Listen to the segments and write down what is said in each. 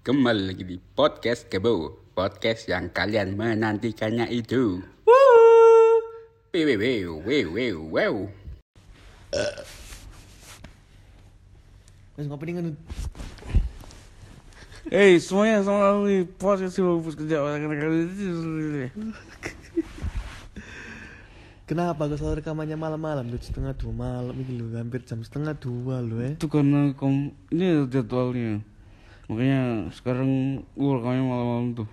Kembali lagi di podcast Kebo Podcast yang kalian menantikannya itu. Wew, wew, wew, wew, wew. Wes ngopi kan Hei semuanya datang di podcast Silopus kerja Kenapa kau selalu rekamannya malam-malam? Tuh setengah dua malam ini lo hampir jam setengah dua lo eh. Itu karena kom ini jadwalnya Makanya sekarang gue rekamnya malam-malam tuh.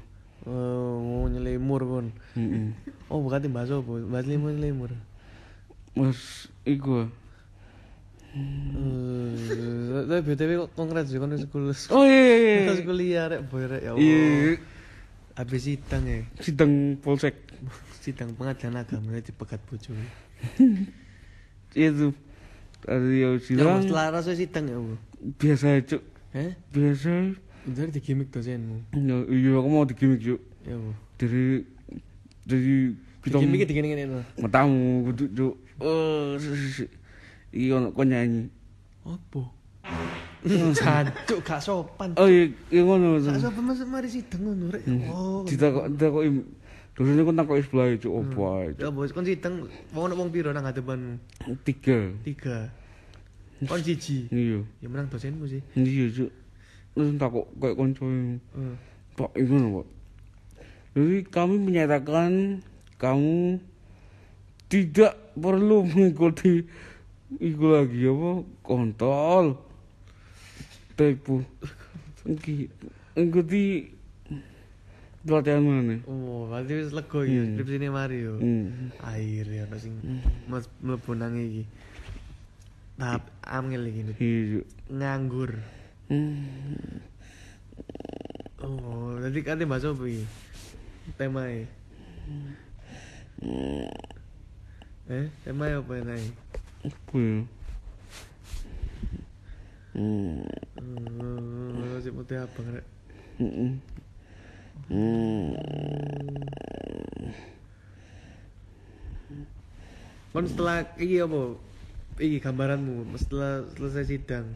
Oh, mau nyelimur kon Mm-mm. oh bukan tim bahas apa? Bahas limur nyelimur Mas Iku. Eh, tapi btw kok kongres kon wis kuliah Oh iya iya iya. Terus kuliah rek boy rek ya Iya. Allah. Habis sidang ya? Sidang polsek. Sidang pengadilan agama di pegat bojo. Iya tuh. Tadi ya ya sidang setelah rasa sidang ya bu? Biasa cuk eh Biasa itu di gimmick dosenmu Ya, Iya aku mau digimik cuk ya bu Dari Dari di gimmick di gini gini Matamu kudu cuk Oh Iya ono kon nyanyi apa Jancuk gak sopan Oh iya iya ngono Gak sopan masuk mari sidang ngono rek oh ditakok ditakoki dosane kon takoki sebelah cuk opo ae Ya bos, kon sidang wong wong piro nang ngadepanmu? tiga Tiga. Kon siji. iya Ya menang dosenmu sih. iya cuk terus takok kayak konco Heeh. pak gimana pak jadi kami menyatakan kamu tidak perlu mengikuti itu lagi apa kontol tepu Iki- ikuti pelatihan mana Oh, berarti wis lega iki Hmm. skripsine mari yo. hmm. Air ya sing mlebu nang iki. Tahap iki Nut. iya nganggur. hmm. Oh, nanti kan bahas apa iki? Temae. Eh, temae apa nih? apa ya hmm. Hmm, masih putih abang rek. Mm-mm. Hmm. Kon setelah iki apa? Iki gambaranmu setelah selesai sidang.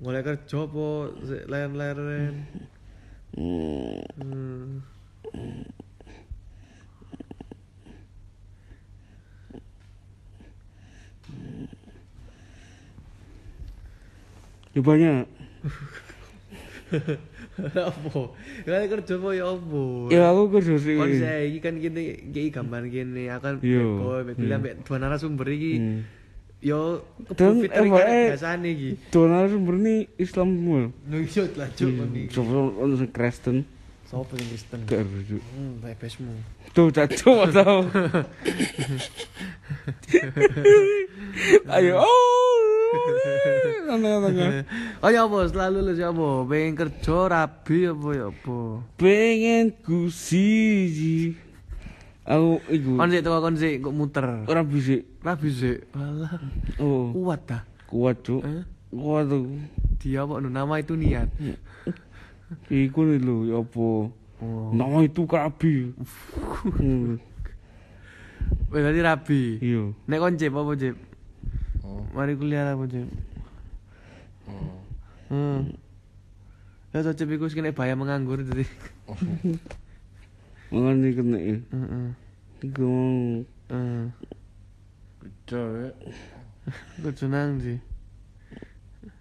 Mulai kerja leren-leren? Hmm. Ya banyak. apa? Kali kerja apa ya apa? Ya aku kerja sih. Kon saya iki kan gini, iki gambar gini akan Iya. beko, beko ambek dua narasumber iki. Hmm. Yo kebufit ring FYI, biasane iki. Donar sumber ini Islam semua. Lho iya cuk kon iki. On Kristen. Sopo sing Kristen? Gak rujuk. Hmm, bebesmu. Tuh cacu tau. Ayo. Oh. Oh ya apa setelah lulus ya apa? Pengen kerja rabi apa ya apa? Pengen ku siji. Aku iku Kon sik teko kon sik kok muter. ora bisa. Rabi sik. Walah. Oh, Kuat dah. kuat cuk. Eh? Kuat tuh. Dia apa nama itu niat. Iku lho, ya apa? Oh. Nama itu. Hmm, Wes berarti rabi. Iya. Nek kon cip apa cip? Mari kuliah apa cip? oh. Hmm. Ya so cip iku nek bayar menganggur jadi. Iki kena ya. Heeh. Iku mau Heeh. Kerja ya. Kok senang sih.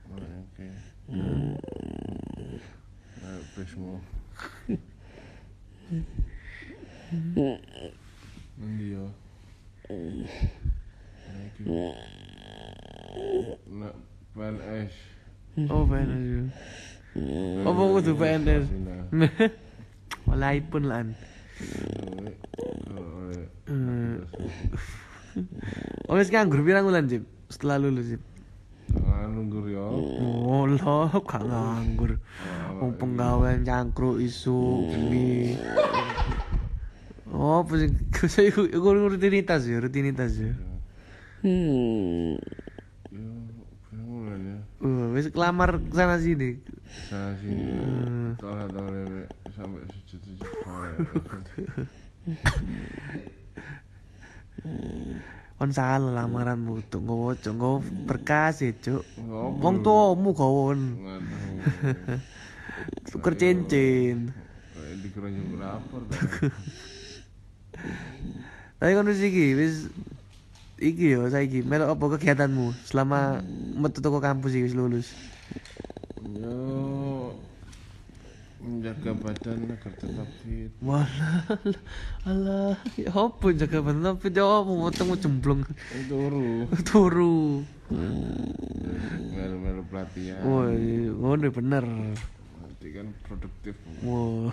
Oke. Ayo besmu. Nanti ya. Iki. Nak PNS. Oh PNS. Apa kudu PNS? Mulai pun lan. Oh wis nganggur pirang bulan cip? Setelah lulus cip. Nganggur ya. Oh lo gak nganggur. Wong penggawean cangkruk isu bengi. Oh, apa sih? Saya iku iku rutinitas ya, rutinitas ya. Hmm. Ya, berapa bulan ya? Uh, wis kelamar sana sini. Sana sini. Tolong tolong sampai sejuta Kon salah lamaranmu tuh nggowo cuk nggowo berkas ya cuk. Wong lho? tuamu gawon. Tuker cincin. Nyebut lapor Tapi kan wis iki wis iki yo saiki melok apa kegiatanmu selama metu toko kampus iki lulus. Yo menjaga badan agar tetap fit. Walah, alah, ya apa jaga bener tapi dia apa mau jemblong Turu. turu. Melu-melu pelatihan. Woi, ngono bener. Nanti kan produktif. Wah.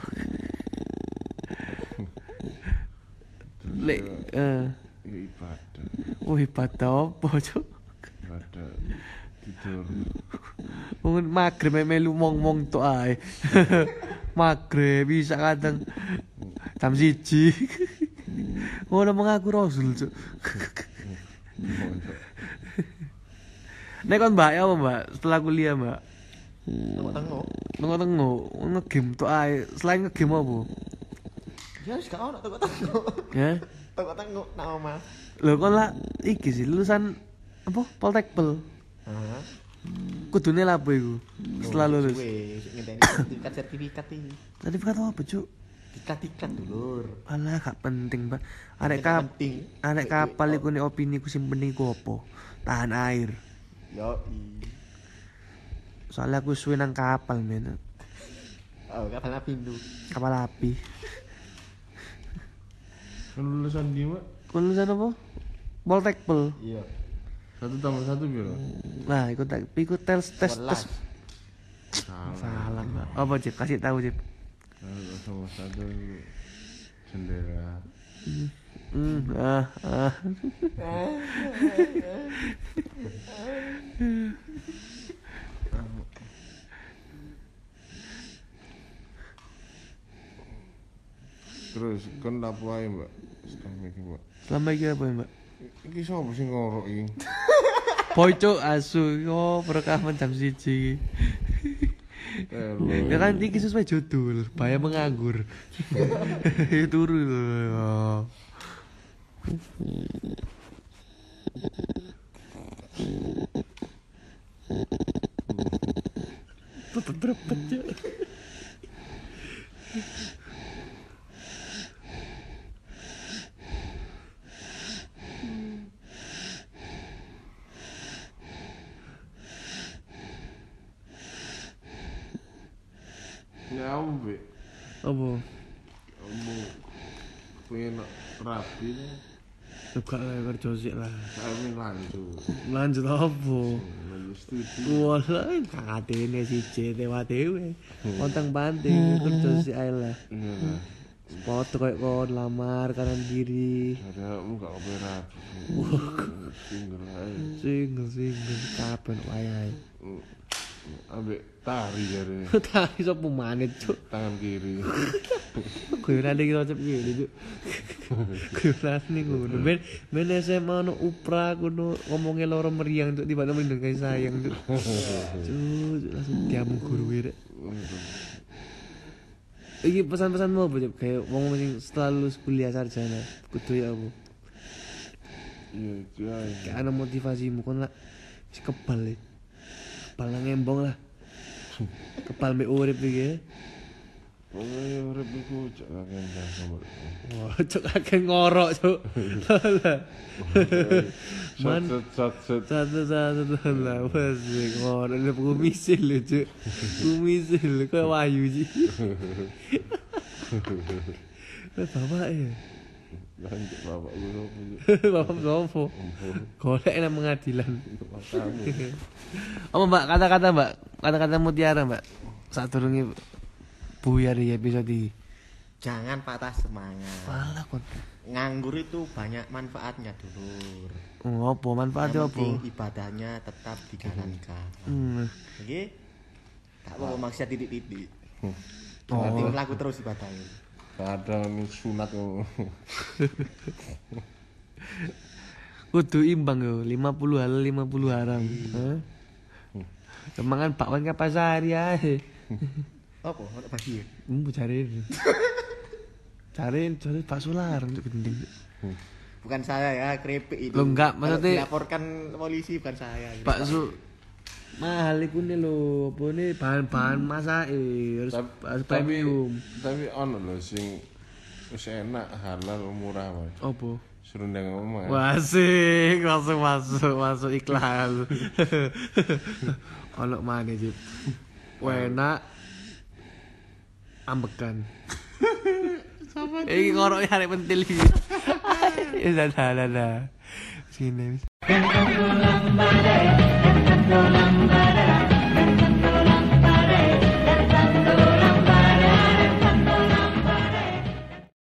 Lek eh Ya ibadah. wih pada apa, Cuk? Ibadah tidur. Wong maghrib mek melu mong-mong tok ae. maghrib bisa kadang jam siji. Ngono mengaku rasul, Cuk. Nek kon Mbak ya apa, Mbak? Setelah kuliah, Mbak? Tengok-tengok. Tengok-tengok, ngegame tok ae. Selain ngegame apa? Ya wis gak ono tengok-tengok. Ya. Tengok-tengok nak omah. Lho kon lah iki sih lulusan apa? Poltekpel. Hah? Kudune lah apa iku? Setelah lulus. Wis ngenteni sertifikat sertifikat iki. Sertifikat apa, Cuk? Tikat-tikat dulur. Alah, gak penting, Pak. Arek kap arek kapal iku nek opini ku sing penting ku apa? Tahan air. Yo Soalnya aku suwe nang kapal, men. Oh, kapal pindu. Kapal api. Lulusan di mak Kau lulusan apa? Poltekpel. Iya. satu tambah satu biro. Nah, ikut tak ikut tes tes tes. Salah. Salah, Mbak. Apa, Cip? Kasih tahu, Cip. Satu tambah satu jendela. Hmm, ah, ah. Terus kan ae mbak? Mbak. Selama iki apa, ya, Mbak? Iki siapa sih ngorok ini? Boy cuk asu yo perekaman jam siji. Telu. Ya kan iki sesuai judul, bahaya menganggur. Turu lho. Tetep ya. Ambe. opo? Ambe. Pengen rapi Suka lah kerja sih lah. Kami lanjut. Lanjut apa? Walah, kakate ini si C Dewa Dewi. Kontang hmm. banting kerja sih ae lah. Spot kayak kon lamar kanan kiri. Ada kamu gak operasi? Single, single, single, kapan ae Ambek tari jadi Tari sapa maneh, Cuk. tangan kiri. Guyonane iki rocep ngene, Cuk. Guyonane ngono. Ben ben SMA ono upra kuno ngomongnya loro meriang, Cuk, tiba-tiba mendeng kasih sayang, Cuk. Cuk, langsung diamu guru ya. Iki pesan-pesanmu apa, Cuk? Kayak wong sing setelah lulus kuliah sarjana, kudu ya apa? Iya. Kayak ana motivasimu kon lah kebal ya. Kebal nang embong lah. Kebal mbek urip iki. Pokoknya urip iku cak kakek dah nomor. Wah, cuk akeh ngorok, cuk. Lah. Man Sat sat sat. satu satu lah wes ngorok le kumisil lho, cuk. Kumisil kok wayu sih. Lah bapak ya. Lanjut bapak gue nopo. Bapak sopo? Golek nang pengadilan. Apa Mbak kata-kata Mbak? Kata-kata mutiara Mbak. Saat turunnya buyar di episode ini. Jangan patah semangat. Malah kon. Nganggur itu banyak manfaatnya dulur. Ngopo manfaatnya Yang apa? penting ibadahnya tetap dijalankan. Hmm. Oke? Tak mau maksud titik-titik. Oh. Nanti laku terus ibadahnya. Ini sunat. Kudu imbang yo, 50 halal 50 haram. Hah? Kemangan bakwan ke pasar ya. Apa? Ono bagi. Hmm, cariin. Cariin, cari bakso larang untuk gending. Bukan saya ya, keripik itu. Loh, enggak, maksudnya- dilaporkan polisi bukan saya. Bakso mahal iku nih lho nih bahan-bahan masak harus premium tapi ono lho sing wis enak halal murah wae. apa Serundeng omah. Wasik, masuk masuk masuk iklan. Ono mana sih? Enak ambekan. Iki ngorok ya arek pentil iki. Ya dah See you.